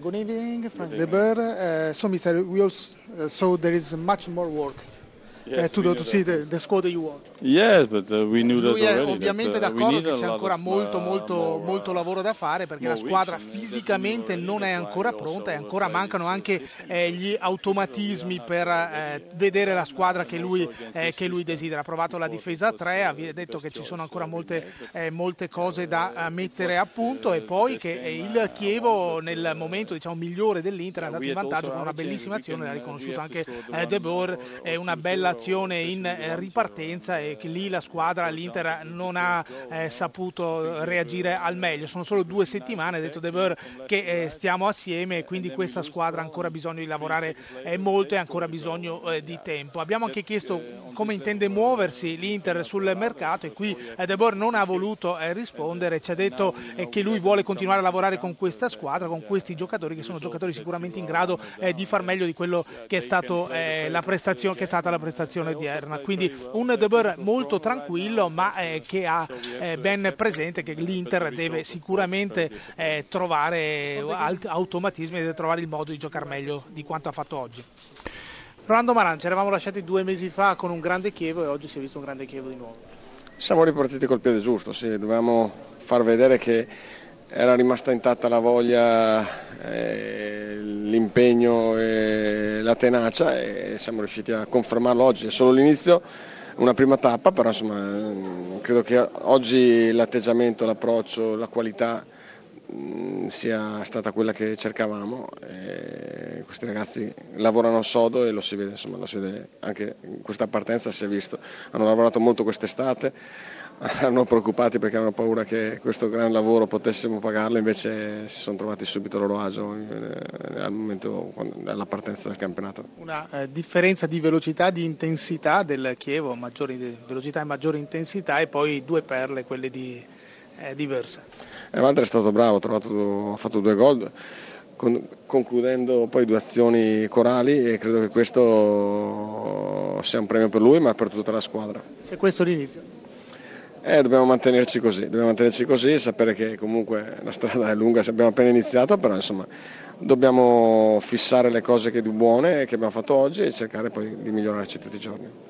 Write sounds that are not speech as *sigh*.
Good evening, Frank De Boer. Uh, so, Mr. We also uh, saw there is much more work uh, to, do, to see the, the squad that you want. Yes, but uh, we knew that Lui è already. ovviamente that, uh, d'accordo che c'è ancora molto, uh, molto, more, molto uh, lavoro da fare perché la squadra and fisicamente that non è ancora pronta e ancora mancano anche eh, gli automatismi per eh, vedere la squadra che lui, eh, che lui desidera. Ha provato la difesa a 3, ha detto che ci sono ancora molte, eh, molte cose da eh, mettere a punto e poi che eh, il Chievo nel momento diciamo, migliore dell'Inter è andato in vantaggio con una bellissima azione, l'ha riconosciuto anche eh, De Boer, è una bella azione in eh, ripartenza e che lì la squadra, l'Inter non ha eh, saputo reagire al meglio. Sono solo due settimane, ha detto De Boer, che eh, stiamo assieme e quindi questa squadra ha ancora bisogno di lavorare eh, molto e ha ancora bisogno eh, di tempo. Abbiamo anche chiesto come intende muoversi l'Inter sul mercato e qui De Boer non ha voluto rispondere, ci ha detto che lui vuole continuare a lavorare con questa squadra, con questi giocatori che sono giocatori sicuramente in grado di far meglio di quello che è, stato, che è stata la prestazione odierna. Quindi un De Boer molto tranquillo ma eh, che ha eh, ben presente che l'Inter deve sicuramente eh, trovare alt- automatismi e deve trovare il modo di giocare meglio di quanto ha fatto oggi. Rolando Maran, ci eravamo lasciati due mesi fa con un grande Chievo e oggi si è visto un grande Chievo di nuovo. Siamo ripartiti col piede giusto, sì, dovevamo far vedere che era rimasta intatta la voglia, eh, l'impegno e la tenacia e siamo riusciti a confermarlo oggi. È solo l'inizio, una prima tappa, però insomma, eh, credo che oggi l'atteggiamento, l'approccio, la qualità sia stata quella che cercavamo. E questi ragazzi lavorano sodo e lo si vede, insomma, lo si vede anche in questa partenza si è visto. Hanno lavorato molto quest'estate, *laughs* erano preoccupati perché avevano paura che questo gran lavoro potessimo pagarlo, invece si sono trovati subito a loro agio eh, al momento della partenza del campionato. Una eh, differenza di velocità, di intensità del Chievo, maggiori velocità e maggiore intensità e poi due perle, quelle di, eh, diverse. E Walter è stato bravo, ha, trovato, ha fatto due gol, con, concludendo poi due azioni corali e credo che questo sia un premio per lui ma per tutta la squadra. Se questo è l'inizio. Eh, dobbiamo mantenerci così, dobbiamo mantenerci così, sapere che comunque la strada è lunga, abbiamo appena iniziato, però insomma dobbiamo fissare le cose che di buone che abbiamo fatto oggi e cercare poi di migliorarci tutti i giorni.